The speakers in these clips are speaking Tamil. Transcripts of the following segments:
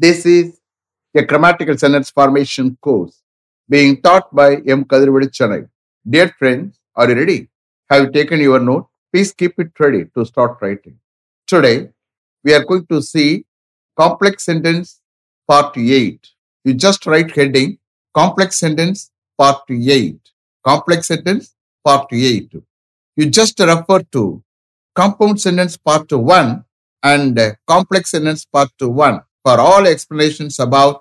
This is a grammatical sentence formation course being taught by M. Kadirvadi Chennai. Dear friends, are you ready? Have you taken your note? Please keep it ready to start writing. Today, we are going to see complex sentence part 8. You just write heading complex sentence part 8. Complex sentence part 8. You just refer to compound sentence part 1 and complex sentence part 1 for all explanations about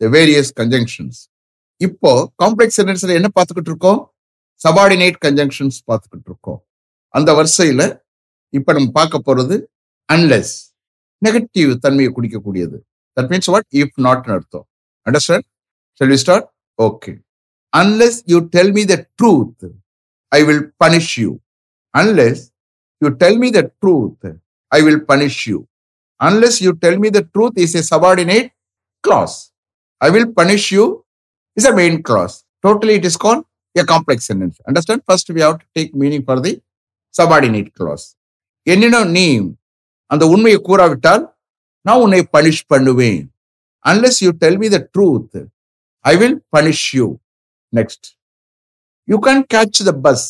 the various conjunctions. இப்போ காம்ப்ளெக்ஸ் சென்டென்ஸ்ல என்ன பார்த்துக்கிட்டு இருக்கோம்? சபார்டினேட் கன்ஜங்ஷன்ஸ் பார்த்துக்கிட்டு இருக்கோம். அந்த வரிசையில இப்ப நம்ம பார்க்க போறது அன்லெஸ் நெகட்டிவ் தன்மையை குடிக்கக்கூடியது. That means what if not அர்த்தம். Understand shall start okay unless you tell me the truth I will punish you unless you tell me the truth I will punish you unless you tell me the truth is a subordinate clause. I will punish you is a main clause. Totally, it is called a complex sentence. Understand? First, we have to take meaning for the subordinate clause. என்னிடம் நீ அந்த உண்மையை கூறாவிட்டால் நான் உன்னை பனிஷ் பண்ணுவேன் unless you tell me the truth I will punish you next you can catch the bus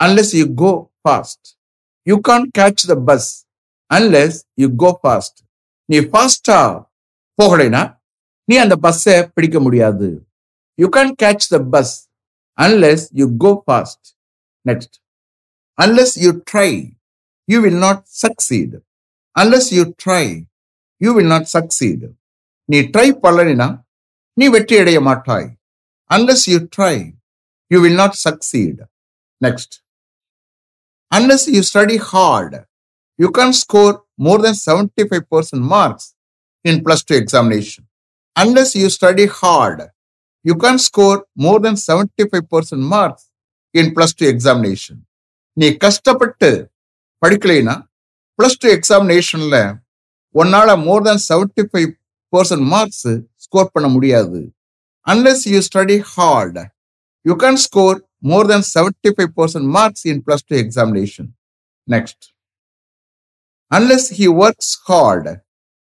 unless you go fast you can't catch the bus unless you go fast நீ ஃபாஸ்டா போகலைனா நீ அந்த பஸ்ஸை பிடிக்க முடியாது. You can catch the bus unless you go fast next unless you try you will not succeed unless you try you will not succeed நீ ட்ரை பண்ணலினா நீ வெற்றி அடைய மாட்டாய். Unless you try you will not succeed next unless you study hard you more score more than 75% marks in plus 2 examination. Unless you study hard, you score score more than 75% marks in plus 2 examination. நீ கஷ்டப்பட்டு படிக்கலைனா பிளஸ் டூ எக்ஸாமினேஷன்ல உன்னால more than seventy five percent marks score பண்ண முடியாது unless you study hard you can score more than seventy five percent marks in plus two examination next unless he works hard,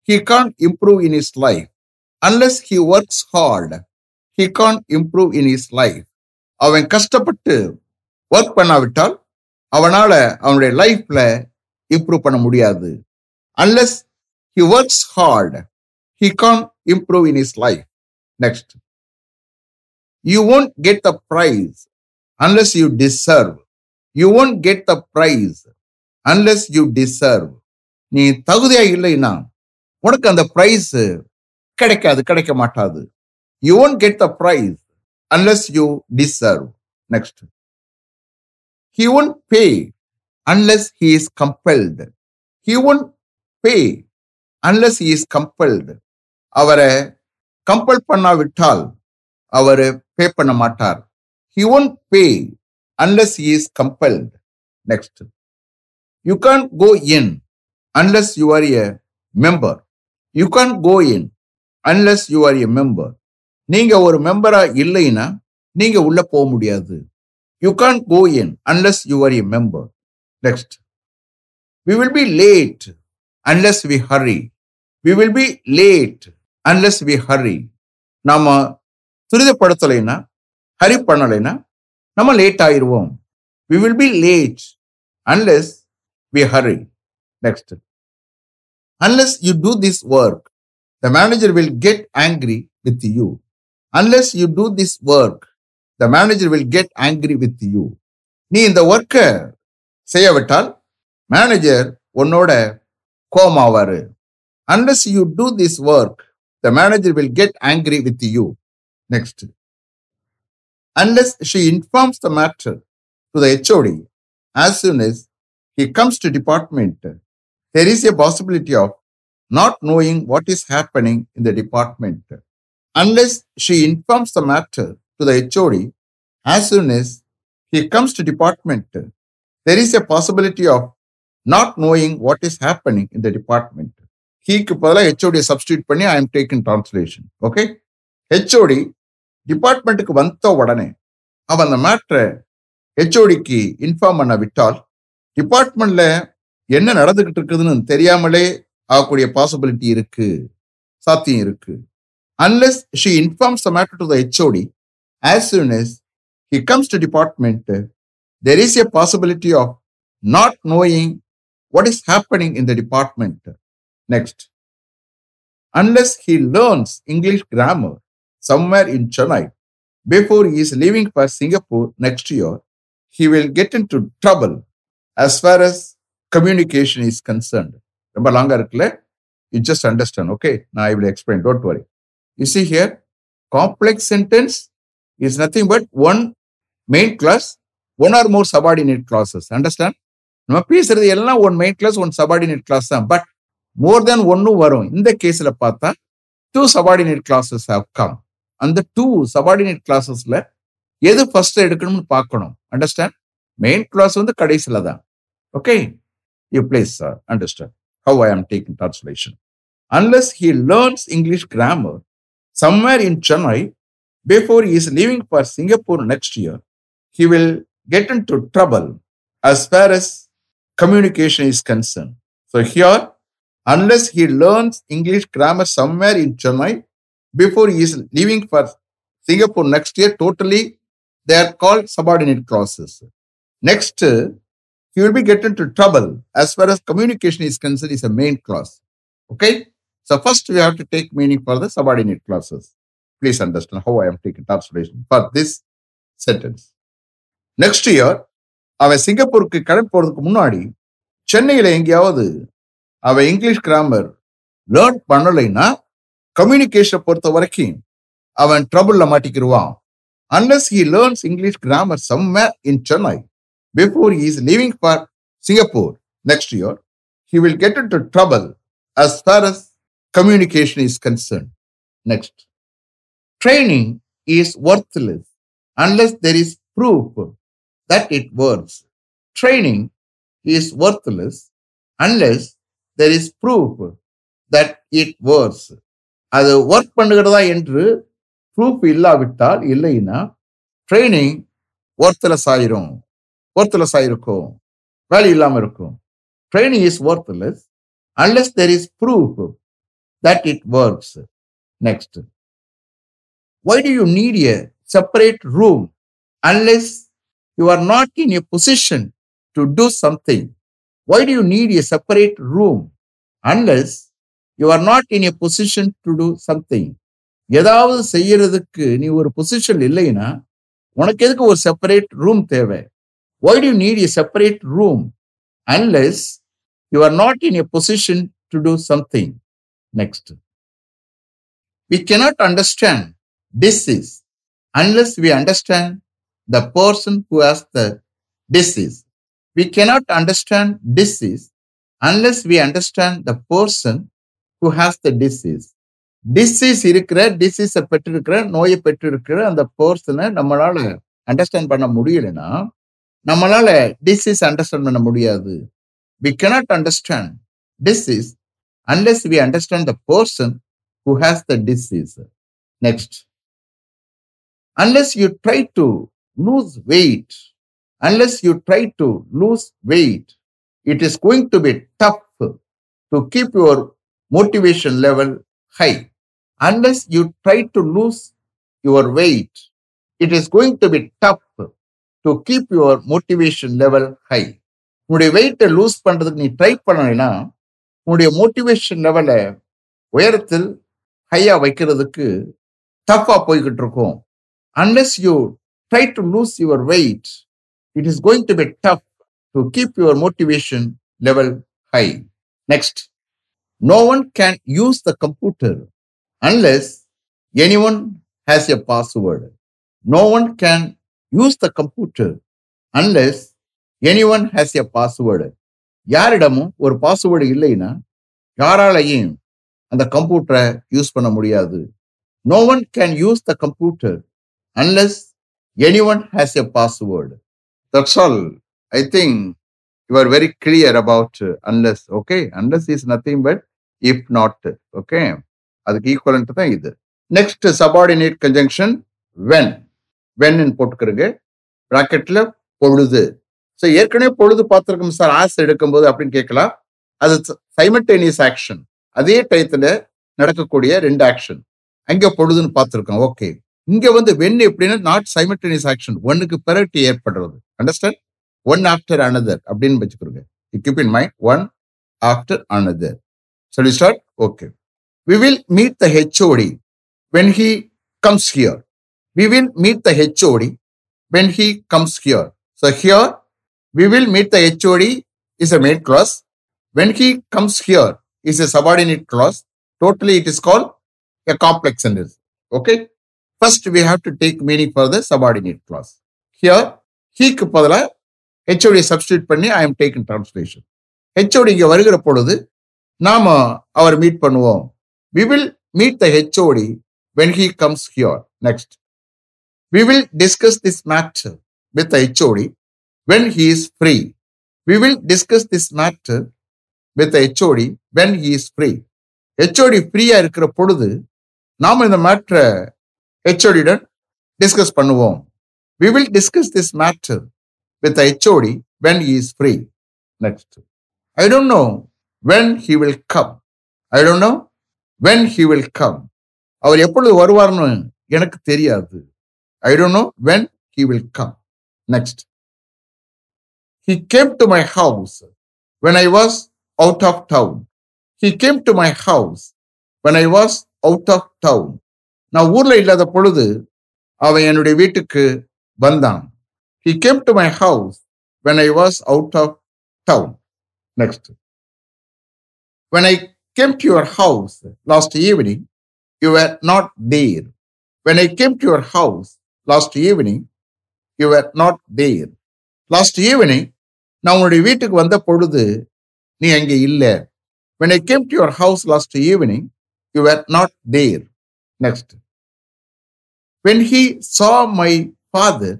he can't improve in his life. Unless he works hard, he can't improve in his life. அவன் கஷ்டப்பட்டு ஒர்க் பண்ணாவிட்டால் அவனால அவனுடைய லைஃப்ல இம்ப்ரூவ் பண்ண முடியாது. Unless he works hard he can't improve in is life next you won't get the prize unless you deserve you won't get the prize unless you deserve நீ தகுதியா இல்லைன்னா உனக்கு அந்த பிரைஸ் கிடைக்காது கிடைக்க மாட்டாது. You won't get the prize unless you deserve next he won't pay unless he is compelled he won't pay unless he is compelled அவரை கம்பல் பண்ணாவிட்டால் அவர் பே பண்ண மாட்டார். He won't pay unless he is compelled next you can't go in unless you are a member. You can't go in unless you are a member. நீங்க ஒரு மெம்பரா இல்லைன்னா நீங்க உள்ள போக முடியாது. You can't go in unless you are a member next we will be late unless we hurry we will be late unless we hurry நாம துரிதப்படுத்தலைன்னா ஹரி பண்ணலைன்னா நம்ம லேட் ஆயிடுவோம் we will be late unless we hurry next unless you do this work, the manager will get angry with you. Unless you do this work, the manager will get angry with you. நீ இந்த ஒர்க்கை செய்யவிட்டால் மேனேஜர் உன்னோட கோமாவாரு unless you do this work the manager will get angry with you next unless she informs the matter to the HOD as soon as he comes to department there is a possibility of not knowing what is happening in the department. Unless she informs the matter to the HOD as soon as he comes to department, there is a possibility of not knowing what is happening in the department. ஹீக்கு பதிலாக ஹெச்ஓடி சப்ஸ்டியூட் பண்ணி I am taking translation okay HOD டிபார்ட்மெண்ட்டுக்கு வந்த உடனே அவன் அந்த மேட்ரை ஹெச்ஓடிக்கு இன்ஃபார்ம் பண்ண விட்டால் டிபார்ட்மெண்ட்ல என்ன நடந்துகிட்டு இருக்குதுன்னு தெரியாமலே ஆகக்கூடிய பாசிபிலிட்டி இருக்கு சாத்தியம் இருக்கு unless she informs the matter to the HOD as soon as he comes to department there is a possibility of not knowing what is happening in the department next unless he learns english grammar somewhere in chennai before he is leaving for singapore next year he will get into trouble as far as communication is concerned ரொம்ப லாங்காக இருக்குல்ல யூ ஜஸ்ட் அண்டர்ஸ்டாண்ட் ஓகே நான் இப்படி explain don't worry is E here complex sentence is nothing but one main clause one or more subordinate clauses understand நம்ம பேசுறது எல்லாம் one main clause one subordinate clause தான் பட் மோர் தென் ஒன்னும் வரும் இந்த கேஸில் பார்த்தா two subordinate clauses how come அந்த டூ சபார்டினேட் கிளாஸஸில் எது ஃபர்ஸ்ட் எடுக்கணும்னு பார்க்கணும் அண்டர்ஸ்டாண்ட் மெயின் கிளாஸ் வந்து கடைசியில் தான் okay You please sir. understand how I am taking translation. Unless he learns English grammar somewhere in Chennai before he is leaving for Singapore next year, he will get into trouble as far as communication is concerned. So here, unless he learns English grammar somewhere in Chennai before he is leaving for Singapore next year, totally they are called subordinate clauses. Next, he will be get into trouble as far as communication is concerned is a main clause. Okay? So first we have to take meaning for the subordinate clauses. Please understand how I am taking translation for this sentence. Next year அவன் சிங்கப்பூருக்கு கடன் போறதுக்கு முன்னாடி சென்னையில எங்கேயாவது அவன் இங்கிலீஷ் கிராமர் லேர்ன் பண்ணலைன்னா கம்யூனிகேஷனை பொறுத்த வரைக்கும் அவன் ட்ரபுள்ல மாட்டிக்கிடுவான் unless he learns English grammar somewhere in Chennai before he is living for Singapore next year he will get into trouble as far as communication is concerned. Next. Training is worthless unless there is proof that it works. Training is worthless unless there is proof that it works. அது ஒர்க் பண்ணுகிறதா என்று ப்ரூஃப் இல்லாவிட்டால் இல்லைன்னா ட்ரைனிங் ஒர்த்லெஸ் ஆயிரும் ஒர்த்லெஸ்ஸாக இருக்கும் வேல்யூ இல்லாமல் இருக்கும் training is worthless unless there is proof that it works next why do you need a separate room unless you are not in a position to do something why do you need a separate room unless you are not in a position to do something ஏதாவது செய்யறதுக்கு நீ ஒரு பொசிஷன் இல்லைன்னா உனக்கு எதுக்கு ஒரு செப்பரேட் ரூம் தேவை why do need a separate room unless you are not in a position to do something. Next. We cannot understand disease unless we understand the person who has the disease. We cannot understand disease unless we understand the person who has the disease. Disease இருக்கிற டிசீஸை பெற்றிருக்கிற நோயை பெற்றிருக்கிற அந்த பர்சனை நம்மளால அண்டர்ஸ்டாண்ட் பண்ண முடியலைன்னா நம்மளால டிசீஸ் அண்டர்ஸ்டாண்ட் பண்ண முடியாது we cannot understand disease unless we understand the person who has the disease next unless you try to lose weight unless you try to lose weight it is going to be tough to keep your motivation level high unless you try to lose your weight it is going to be tough to keep your motivation level high உன்னுடைய வெயிட்டை லூஸ் பண்ணுறதுக்கு நீ ட்ரை பண்ணலைன்னா உன்னுடைய மோட்டிவேஷன் லெவலை உயரத்தில் ஹையாக வைக்கிறதுக்கு டஃப்பாக போய்கிட்டு இருக்கும். Unless you try to lose your weight it is going to be tough to keep your motivation level high next no one can use the computer unless any one has a password no one can use the computer unless any one has a password யாரிடமும் ஒரு பாஸ்வேர்டு இல்லைன்னா யாராலையும் அந்த கம்ப்யூட்டரை யூஸ் பண்ண முடியாது. No one can use the computer unless any one has a password that's all I think you are very clear about unless okay unless is nothing but if not okay அதுக்கு ஈக்குவலன்ட் தான் இது. நெக்ஸ்ட் சபார்டினேட் கன்ஜங்ஷன் வென் வேணுன்னு போட்டுக்கிறங்க. ப்ராக்கெட்ல பொழுது. ஸோ ஏற்கனவே பொழுது பார்த்துருக்கோம் சார் ஆசை எடுக்கும்போது அப்படின்னு கேட்கலாம். அது சைமல்டேனியஸ் ஆக்ஷன் அதே டயத்துல நடக்கக்கூடிய ரெண்டு ஆக்ஷன் அங்க பொழுதுன்னு பார்த்துருக்கோம். ஓகே இங்க வந்து வென் எப்படின்னா நாட் சைமல்டேனியஸ் ஆக்ஷன் ஒன்னுக்கு பிறகு ஏற்படுறது. அண்டர்ஸ்டாண்ட் ஒன் ஆஃப்டர் அனதர் அப்படின்னு வச்சுக்கிறோங்க keep in mind one after another சொல்லி start okay we will meet the HOD when he comes here We will meet the HOD when he comes here. So here we will meet the HOD is a main clause. When he comes here is a subordinate clause. Totally it is called a complex sentence. Okay. First we have to take meaning for the subordinate clause. Here he க்கு பதிலா HOD substitute பண்ணி I am taking translation. HOD இங்க வருகிற பொழுது நாம அவர் மீட் பண்ணுவோம். We will meet the HOD when he comes here. Next. We will discuss this matter with HOD when he is free we will discuss this matter with HOD when he is free. HOD ஃப்ரீயா இருக்கிற பொழுது நாம் இந்த மேட்ரை ஹெச்ஓடியுடன் டிஸ்கஸ் பண்ணுவோம் we will discuss this matter with HOD when he is free next I don't know when he will come I don't know when he will come அவர் எப்பொழுது வருவார்னு எனக்கு தெரியாது I don't know when he will come next he came to my house when I was out of town he came to my house when I was out of town நான் ஊர்ல இல்லாத பொழுது அவன் என்னுடைய வீட்டுக்கு வந்தான். He came to my house when I was out of town next when I came to your house last evening you were not there. When I came to your house last evening you are not there last evening நான் உன்னுடைய வீட்டுக்கு வந்த பொழுது நீ அங்கே இல்லை when I came to your house last evening you are not there next when he saw my father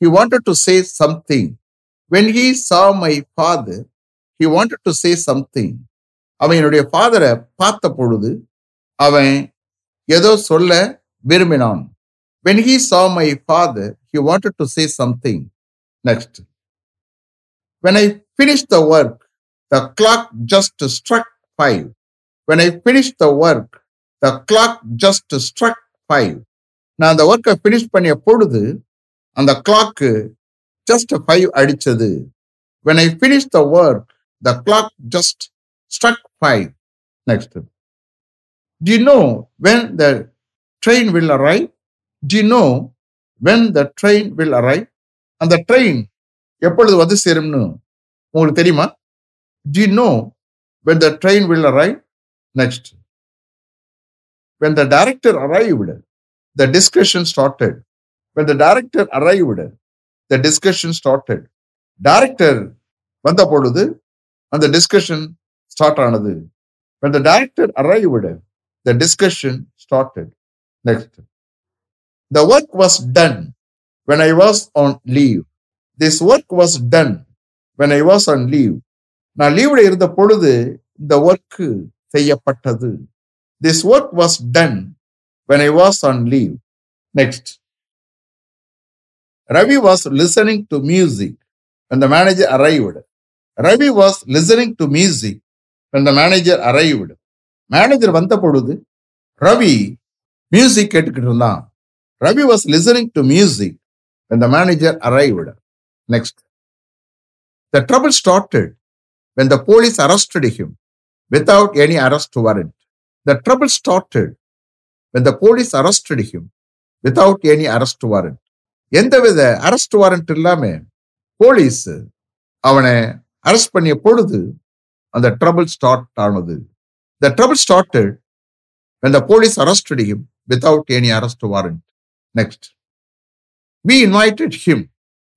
he wanted to say something when he saw my father he wanted to say something அவன் என்னுடைய ஃபாதரை பார்த்த பொழுது அவன் ஏதோ சொல்ல விரும்பினான் when he saw my father he wanted to say something next when i finished the work the clock just struck 5 when i finished the work the clock just struck 5 நான் அந்த ஒர்க்கை ஃபினிஷ் பண்ணிய பொழுது அந்த கிளாக்கு ஜஸ்ட் ஃபைவ் அடிச்சது when i finished the work the clock just struck 5 next Do you know when the train will to know when the train will arrive அந்த ட்ரெயின் எப்பொழுது வந்து சேரும்னு உங்களுக்கு தெரியுமா to know when the train will arrive next when the director arrived the discussion started when the director arrived the discussion started director வந்த பொழுது அந்த டிஸ்கஷன் ஸ்டார்ட் ஆனது When the director arrived, the discussion started. Next The work was done when I was on leave. This work was done when I was on leave. நான் லீவ்ல இருந்த பொழுது இந்த ஒர்க் செய்யப்பட்டது this work was done when I was on leave. Next. Ravi was listening to music when the manager arrived. Ravi was listening to music when the manager arrived. Manager வந்த பொழுது ரவி மியூசிக் கேட்டுக்கிட்டு இருந்தான் Ravi was listening to music when the manager arrived next the trouble started when the police arrested him without any arrest warrant the trouble started when the police arrested him without any arrest warrant எந்தவித அரெஸ்ட் வாரண்ட் இல்லாம போலீஸ் அவனை அரெஸ்ட் பண்ணிய பொழுது அந்த ட்ரபிள் ஸ்டார்ட் ஆனது The trouble started when the police arrested him without any arrest warrant. Next. We invited him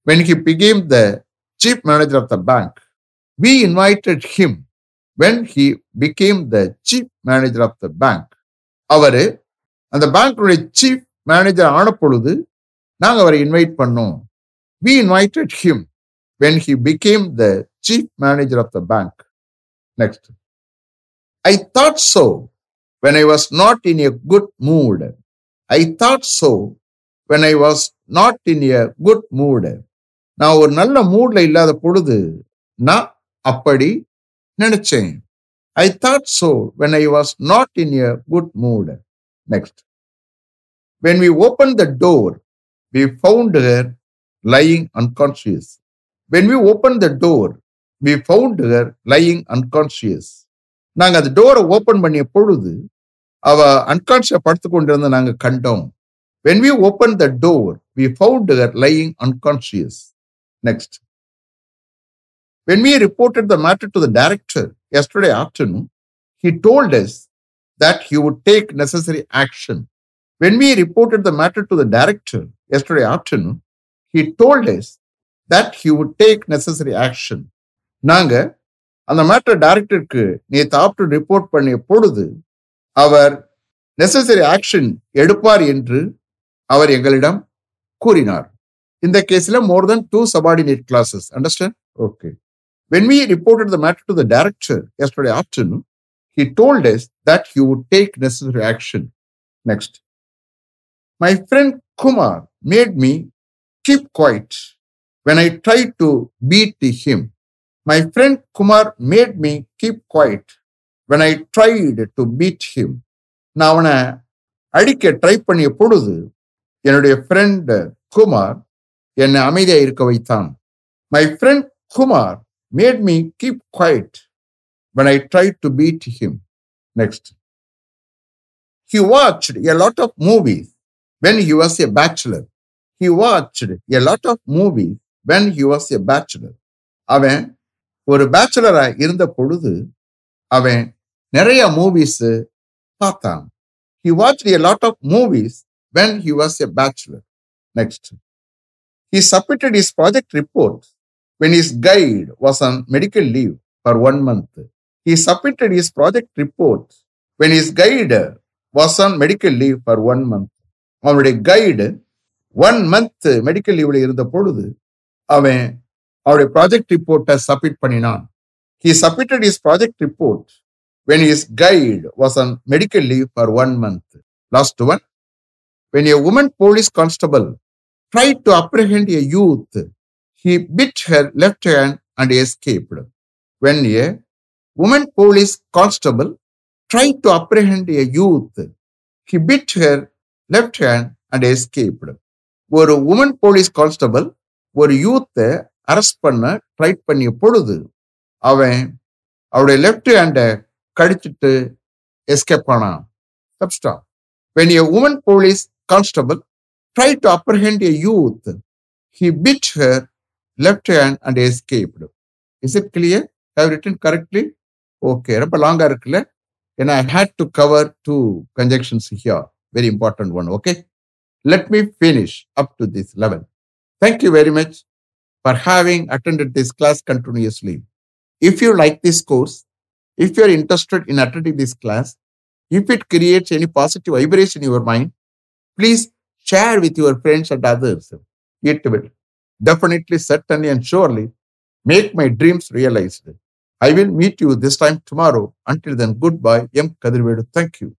when he became the chief manager of the bank. We invited him when he became the chief manager of the bank. அவரு அந்த பேங்க்குடைய சீஃப் மேனேஜர் ஆன பொழுது நாங்க அவரை இன்வைட் பண்ணோம் we invited him when he became the chief manager of the bank next I thought so when I was not in a good mood. I thought so when I was not in a good mood நான் ஒரு நல்ல மூட்ல இல்லாத பொழுது நான் அப்படி நினைச்சேன் I thought so when I was not in a good mood next when we open the door we found her lying unconscious when we open the door we found her lying unconscious நாங்கள் அந்த டோரை ஓப்பன் பண்ணிய பொழுது அவ அன்கான்சியா படுத்து கொண்டிருந்த நாங்கள் கண்டோம் when we opened the door we found her lying unconscious next when we reported the matter to the director yesterday afternoon he told us that he would take necessary action when we reported the matter to the director yesterday afternoon he told us that he would take necessary action நாங்க அந்த மேட்டர் டைரக்டருக்கு நேற்று ஆப்டர் ரிப்போர்ட் பண்ணிய பொழுது அவர் நெசசரி ஆக்ஷன் எடுப்பார் என்று அவர் எங்களிடம் கூறினார் இந்த கேஸ்ல more than two subordinate clauses understand okay when we reported the matter to the director yesterday afternoon he told us that he would take necessary action next my friend kumar made me keep quiet when i tried to beat him my friend kumar made me keep quiet when i tried to beat him நான் அவனை அடிக்க ட்ரை பண்ணிய பொழுது என்னுடைய ஃப்ரெண்ட் குமார் என்னை அமைதியா இருக்க வைத்தான் my friend Kumar made me keep quiet when I tried to beat him. Next. He watched a lot of movies when he was a bachelor. He watched a lot of movies when he was a bachelor. அவன் ஒரு பேச்சுலரா இருந்த பொழுது அவன் நிறைய மூவிஸ் பார்த்தான் he watched a lot of movies when he was a bachelor. Next. He submitted his project report when his guide was on medical leave for one month. He submitted his project report when his guide was on medical leave for one month. அவனுடைய கைடு ஒன் மந்த் மெடிக்கல் லீவ்ல இருந்த பொழுது அவன் அவருடைய ப்ராஜெக்ட் ரிப்போர்ட்டை சப்மிட் பண்ணினான் he submitted his project report when his guide was on medical leave for one month last one When a woman police constable tried to apprehend a youth, he bit her left hand and escaped. When a woman police constable tried to apprehend a youth, he bit her left hand and escaped. ஒரு உமன் போலீஸ் கான்ஸ்டபிள் ஒரு யூத்தை அரெஸ்ட் பண்ண ட்ரை பண்ணிய பொழுது அவன் அவருடைய லெஃப்ட் ஹேண்டை கடிச்சிட்டு எஸ்கேப் ஆனான் சப்ஸ்டா when a woman police constable tried to apprehend a youth he bit her left hand and escaped is it clear have written correctly okay ரொம்ப லாங்கா இருக்குல்ல ஏன்னா i had to cover two conjunctions here very important one okay let me finish up to this level thank you very much for having attended this class continuously if you like this course if you are interested in attending this class, if it creates any positive vibration in your mind, please share with your friends and others. It will definitely, certainly, and surely make my dreams realized. I will meet you this time tomorrow. Until then, goodbye. M. Kadirvedu. Thank you.